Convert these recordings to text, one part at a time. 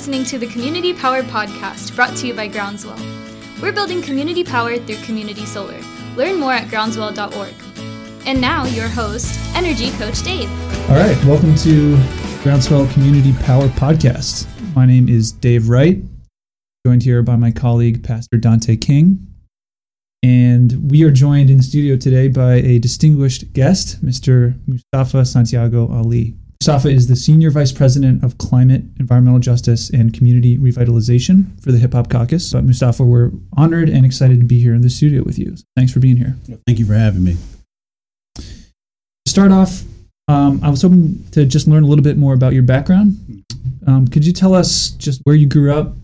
listening to the Community Power Podcast brought to you by Groundswell. We're building community power through community solar. Learn more at groundswell.org. And now, your host, Energy Coach Dave. All right, welcome to Groundswell Community Power Podcast. My name is Dave Wright, joined here by my colleague, Pastor Dante King. And we are joined in the studio today by a distinguished guest, Mr. Mustafa Santiago Ali. Mustafa is the Senior Vice President of Climate, Environmental Justice, and Community Revitalization for the Hip Hop Caucus. But Mustafa, we're honored and excited to be here in the studio with you. Thanks for being here. Thank you for having me. To start off, um, I was hoping to just learn a little bit more about your background. Um, could you tell us just where you grew up,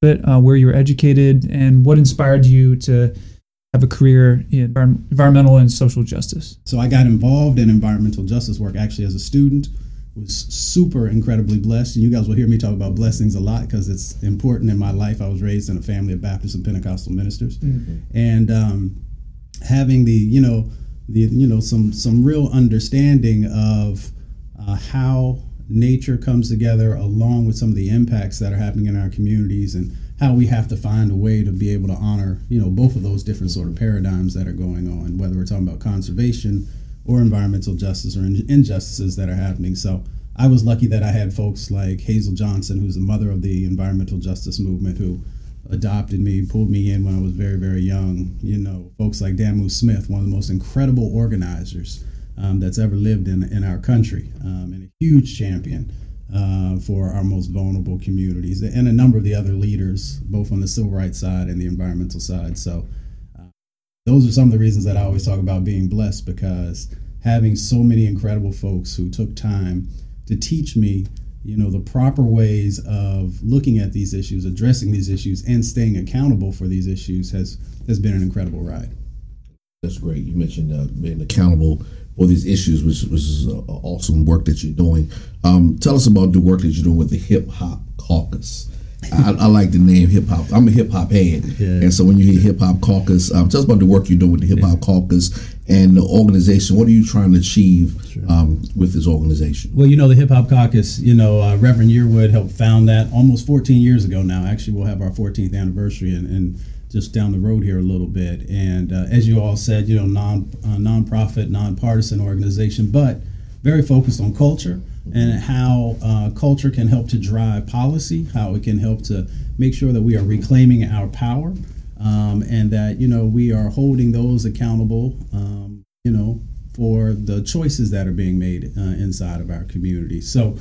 bit uh, where you were educated, and what inspired you to have a career in environmental and social justice? So I got involved in environmental justice work actually as a student was super incredibly blessed. And you guys will hear me talk about blessings a lot because it's important in my life. I was raised in a family of Baptist and Pentecostal ministers, mm-hmm. and um, having the you know the you know some some real understanding of uh, how nature comes together along with some of the impacts that are happening in our communities and how we have to find a way to be able to honor you know both of those different sort of paradigms that are going on whether we're talking about conservation or environmental justice or injustices that are happening. So I was lucky that I had folks like Hazel Johnson, who's the mother of the environmental justice movement, who adopted me, pulled me in when I was very, very young. You know, folks like Damu Smith, one of the most incredible organizers um, that's ever lived in, in our country, um, and a huge champion uh, for our most vulnerable communities, and a number of the other leaders, both on the civil rights side and the environmental side. So those are some of the reasons that I always talk about being blessed because having so many incredible folks who took time to teach me, you know, the proper ways of looking at these issues, addressing these issues, and staying accountable for these issues has has been an incredible ride. That's great. You mentioned uh, being accountable for these issues, which, which is uh, awesome work that you're doing. Um, tell us about the work that you're doing with the Hip Hop Caucus. I, I, like the name hip hop. I'm a hip hop head, yeah. and so when you hear Hip Hop Caucus, um, tell us about the work you're doing with the Hip Hop yeah. Caucus and the organization. What are you trying to achieve sure. um, with this organization? Well, you know, the Hip Hop Caucus. You know, uh, Reverend Yearwood helped found that almost 14 years ago now. Actually, we'll have our 14th anniversary and. and just down the road here a little bit, and uh, as you all said, you know, non uh, nonprofit, nonpartisan organization, but very focused on culture and how uh, culture can help to drive policy, how it can help to make sure that we are reclaiming our power, um, and that you know we are holding those accountable, um, you know, for the choices that are being made uh, inside of our community. So,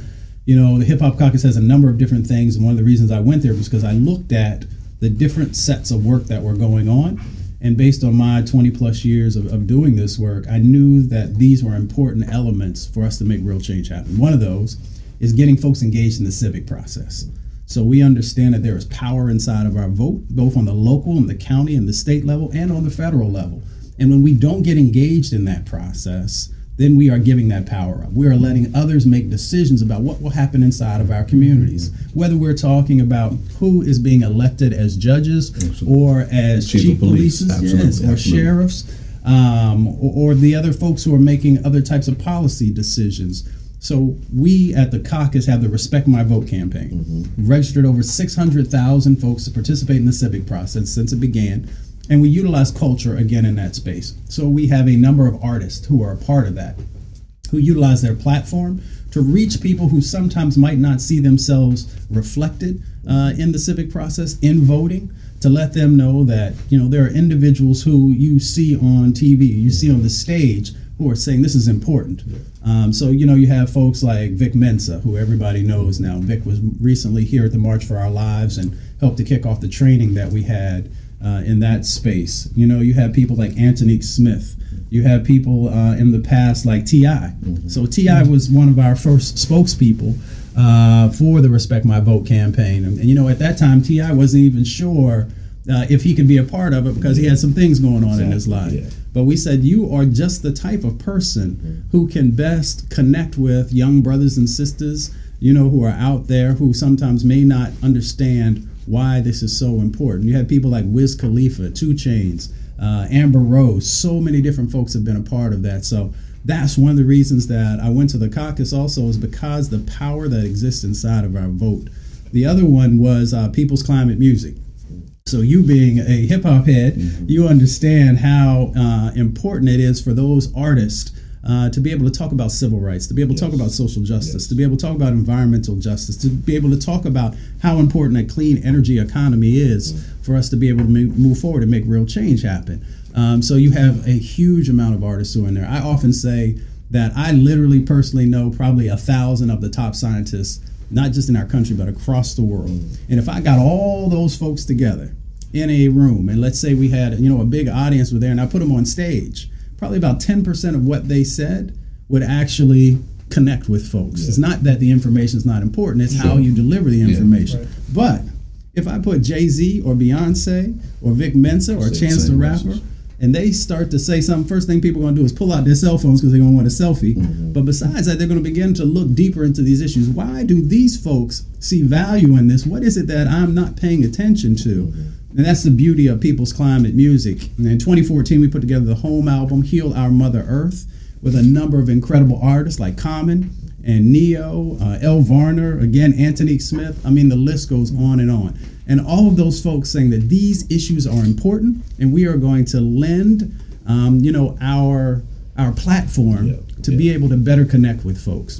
you know, the Hip Hop Caucus has a number of different things, and one of the reasons I went there was because I looked at the different sets of work that were going on and based on my 20 plus years of, of doing this work, I knew that these were important elements for us to make real change happen. One of those is getting folks engaged in the civic process. So we understand that there is power inside of our vote, both on the local and the county and the state level and on the federal level. And when we don't get engaged in that process, then we are giving that power up. We are letting others make decisions about what will happen inside of our communities. Whether we're talking about who is being elected as judges Absolutely. or as chief, chief police, yes, or Absolutely. sheriffs, um, or, or the other folks who are making other types of policy decisions. So we at the caucus have the Respect My Vote campaign. Mm-hmm. Registered over 600,000 folks to participate in the civic process since it began and we utilize culture again in that space. So we have a number of artists who are a part of that, who utilize their platform to reach people who sometimes might not see themselves reflected uh, in the civic process in voting to let them know that you know there are individuals who you see on TV, you see on the stage who are saying this is important. Um, so you know you have folks like Vic Mensa, who everybody knows now. Vic was recently here at the March for Our Lives and helped to kick off the training that we had uh, in that space. You know, you have people like Antonique Smith. You have people uh, in the past like Ti. Mm-hmm. So T.I. was one of our first spokespeople uh, for the Respect My Vote campaign, and, and, you know, at that time T.I. wasn't even sure. Uh, if he can be a part of it because he had some things going on exactly, in his life. Yeah. But we said, You are just the type of person mm-hmm. who can best connect with young brothers and sisters, you know, who are out there who sometimes may not understand why this is so important. You have people like Wiz Khalifa, 2 Chainz, uh, Amber Rose. So many different folks have been a part of that. So that's one of the reasons that I went to the caucus. Also, is because the power that exists inside of our vote. The other one was uh, People's Climate Music. So you being a hip hop head, mm-hmm. you understand how uh, important it is for those artists uh, to be able to talk about civil rights, to be able to yes. talk about social justice, yes. to be able to talk about environmental justice, to be able to talk about how important a clean energy economy is mm-hmm. for us to be able to move forward and make real change happen. Um, so you have a huge amount of artists who are in there. I often say that I literally personally know probably a thousand of the top scientists, not just in our country, but across the world. Mm-hmm. And if I got all those folks together, in a room, and let's say we had you know a big audience were there, and I put them on stage, probably about ten percent of what they said would actually connect with folks. Yeah. It's not that the information is not important; it's sure. how you deliver the information. Yeah, right. But if I put Jay Z or Beyonce or Vic Mensa or Chance the Rapper. Message and they start to say something, first thing people are going to do is pull out their cell phones because they're going to want a selfie. Mm-hmm. But besides that, they're going to begin to look deeper into these issues. Why do these folks see value in this? What is it that I'm not paying attention to? Mm-hmm. And that's the beauty of people's climate music. And in 2014, we put together the home album, Heal Our Mother Earth, with a number of incredible artists like Common and Ne-Yo, uh, Elle Varner, again, Antonique Smith. I mean, the list goes on and on and all of those folks saying that these issues are important and we are going to lend um, you know our our platform yeah, to yeah. be able to better connect with folks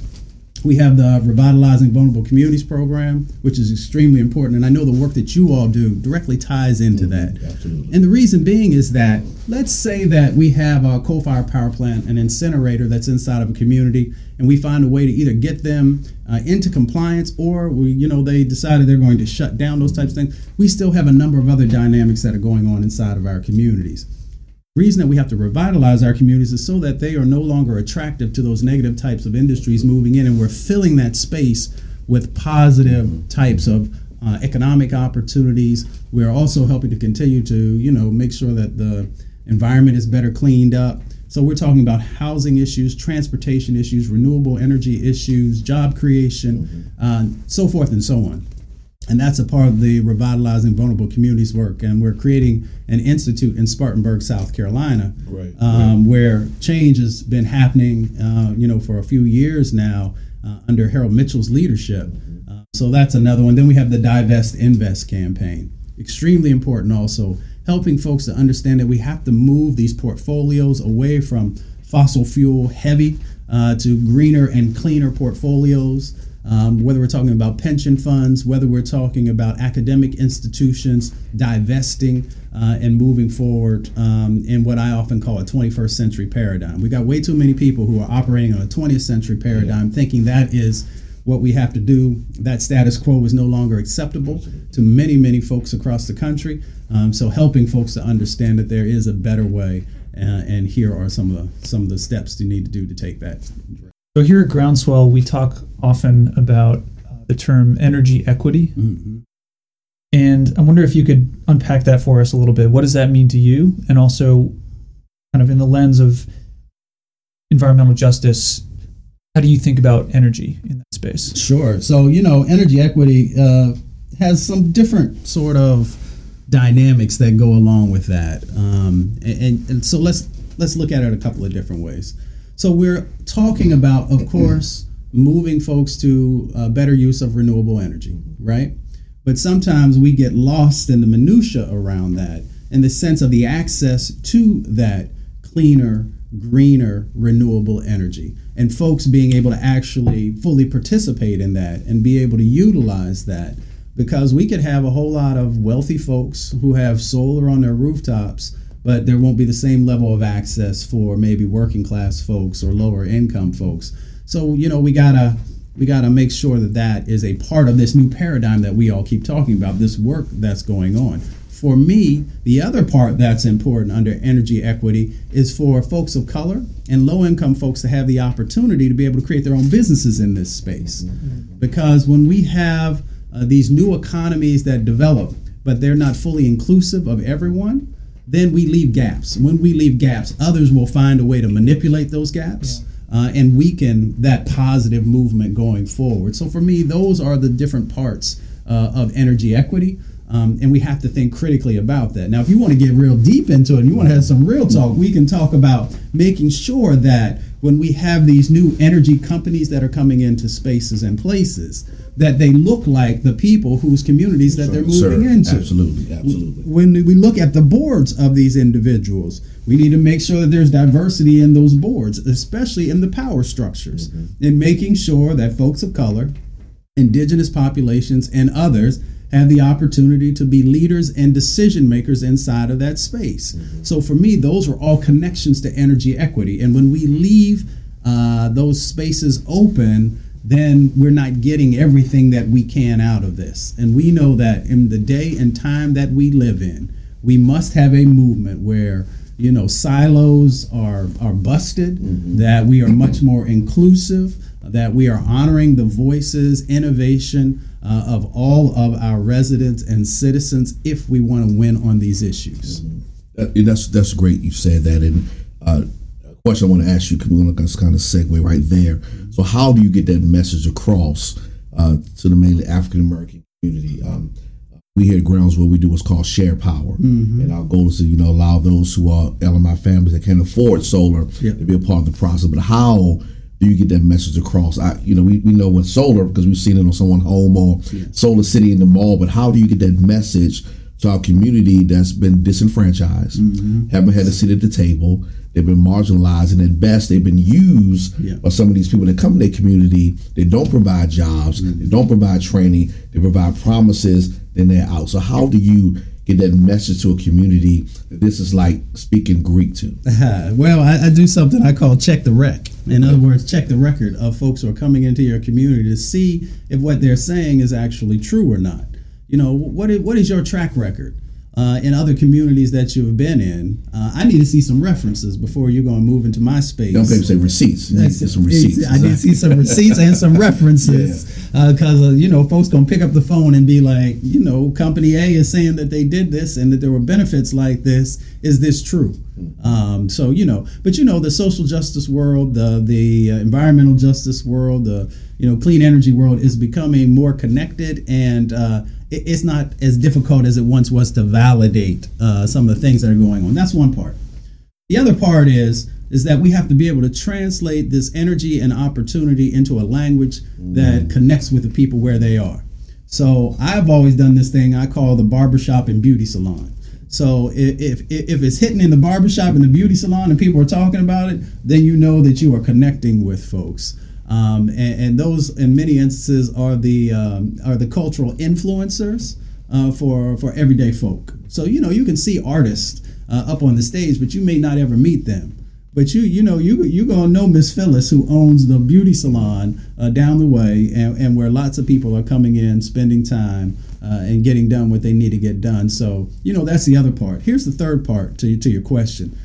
we have the Revitalizing Vulnerable Communities program, which is extremely important. And I know the work that you all do directly ties into mm-hmm, that. Absolutely. And the reason being is that let's say that we have a coal fired power plant, an incinerator that's inside of a community, and we find a way to either get them uh, into compliance or we, you know, they decided they're going to shut down those types of things. We still have a number of other dynamics that are going on inside of our communities reason that we have to revitalize our communities is so that they are no longer attractive to those negative types of industries moving in, and we're filling that space with positive types of uh, economic opportunities. We're also helping to continue to, you know, make sure that the environment is better cleaned up. So we're talking about housing issues, transportation issues, renewable energy issues, job creation, uh, so forth and so on and that's a part of the revitalizing vulnerable communities work. And we're creating an institute in spartanburg south carolina right, um, right. where change has been happening uh, you know for a few years now uh, under harold mitchell's leadership. Uh, so that's another one. Then we have the divest invest campaign. Extremely important also helping folks to understand that we have to move these portfolios away from fossil fuel heavy uh, to greener and cleaner portfolios um, whether we're talking about pension funds, whether we're talking about academic institutions divesting uh, and moving forward um, in what I often call a 21st century paradigm. We've got way too many people who are operating on a 20th century paradigm, yeah. thinking that is what we have to do. That status quo is no longer acceptable to many, many folks across the country. Um, so, helping folks to understand that there is a better way, uh, and here are some of the some of the steps you need to do to take that. So here at Groundswell, we talk often about uh, the term energy equity. Mm-hmm. And I wonder if you could unpack that for us a little bit. What does that mean to you? And also, kind of in the lens of environmental justice, how do you think about energy in that space? Sure. So, you know, energy equity uh, has some different sort of dynamics that go along with that. Um, and, and so let's let's look at it a couple of different ways. So we're talking about, of course, moving folks to a better use of renewable energy, right? But sometimes we get lost in the minutia around that in the sense of the access to that cleaner, greener, renewable energy. And folks being able to actually fully participate in that and be able to utilize that. Because we could have a whole lot of wealthy folks who have solar on their rooftops but there won't be the same level of access for maybe working class folks or lower income folks. So you know we gotta we gotta make sure that that is a part of this new paradigm that we all keep talking about. This work that's going on. For me, the other part that's important under energy equity is for folks of color and low income folks to have the opportunity to be able to create their own businesses in this space. Because when we have uh, these new economies that develop, but they're not fully inclusive of everyone, then we leave gaps. When we leave gaps, others will find a way to manipulate those gaps. Yeah. Uh, and weaken that positive movement going forward. So for me, those are the different parts uh, of energy equity. Um, and we have to think critically about that. Now, if you want to get real deep into it and you want to have some real talk, we can talk about making sure that when we have these new energy companies that are coming into spaces and places that they look like the people whose communities that they're moving Sir, into. Absolutely, absolutely. When we look at the boards of these individuals, we need to make sure that there's diversity in those boards, especially in the power structures, Mm-hmm. and making sure that folks of color, indigenous populations, and others have the opportunity to be leaders and decision makers inside of that space. So for me, those are all connections to energy equity. And when we leave uh, those spaces open, then we're not getting everything that we can out of this. And we know that in the day and time that we live in, we must have a movement where you know silos are are busted, that we are much more inclusive, that we are honoring the voices, innovation uh, of all of our residents and citizens if we want to win on these issues. That, that's that's great. You said that, and uh, question I want to ask you. because We're going to kind of segue right there. So, how do you get that message across uh, to the mainly African American community? Um, we here at Groundswell, we do what's called share power, and our goal is to you know allow those who are LMI families that can't afford solar Yeah. to be a part of the process. But how do you get that message across? I, you know, we, we know with solar because we've seen it on someone's home or Solar City in the mall. But how do you get that message to our community that's been disenfranchised, mm-hmm. haven't had a seat at the table, they've been marginalized, and at best they've been used Yeah. by some of these people that come to their community. They don't provide jobs, mm-hmm. they don't provide training, they provide promises, then they're out. So how do you get that message to a community that this is like speaking Greek to? well, I, I do something I call check the rec. In other words, check the record of folks who are coming into your community to see if what they're saying is actually true or not. You know, what is, what is your track record uh, in other communities that you've been in? Uh, I need to see some references before you're going to move into my space. Young people say receipts. To get some receipts. I did see some receipts and some references because uh, you know folks gonna pick up the phone and be like, you know, company A is saying that they did this and that there were benefits like this. Is this true? Um, so you know, but you know, the social justice world, the the uh, environmental justice world, the you know clean energy world is becoming more connected and. It- it's not as difficult as it once was to validate uh, some of the things that are going on. That's one part. The other part is is that we have to be able to translate this energy and opportunity into a language that connects with the people where they are. So I've always done this thing I call the barbershop and beauty salon. So if, if, if it's hitting in the barbershop and the beauty salon and people are talking about it, then you know that you are connecting with folks. Um, and, and those, in many instances, are the um, are the cultural influencers uh, for for everyday folk. So you know you can see artists uh, up on the stage, but you may not ever meet them. But you you know you you gonna know Miss Phyllis who owns the beauty salon uh, down the way, and, and where lots of people are coming in, spending time, uh, and getting done what they need to get done. So you know that's the other part. Here's the third part to to your question.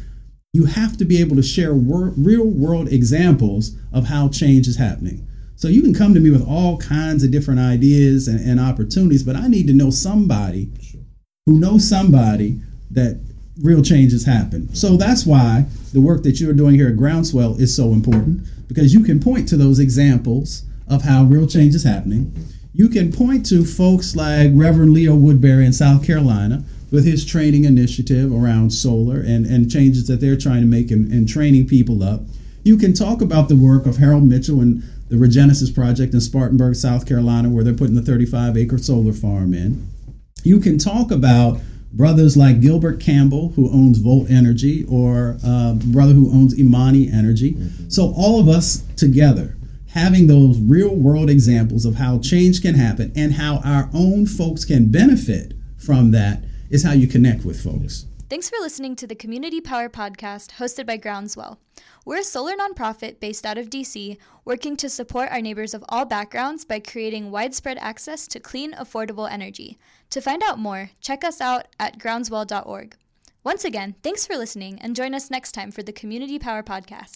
You have to be able to share wor- real world examples of how change is happening. So you can come to me with all kinds of different ideas and, and opportunities, but I need to know somebody who knows somebody that real change has happened. So that's why the work that you're doing here at Groundswell is so important because you can point to those examples of how real change is happening. You can point to folks like Reverend Leo Woodbury in South Carolina with his training initiative around solar and, and changes that they're trying to make in, in training people up. You can talk about the work of Harold Mitchell and the Regenesis Project in Spartanburg, South Carolina, where they're putting the 35 acre solar farm in. You can talk about brothers like Gilbert Campbell, who owns Volt Energy, or uh, brother who owns Imani Energy. So all of us together having those real world examples of how change can happen and how our own folks can benefit from that is how you connect with folks. Thanks for listening to the Community Power Podcast hosted by Groundswell. We're a solar nonprofit based out of DC, working to support our neighbors of all backgrounds by creating widespread access to clean, affordable energy. To find out more, check us out at groundswell.org. Once again, thanks for listening and join us next time for the Community Power Podcast.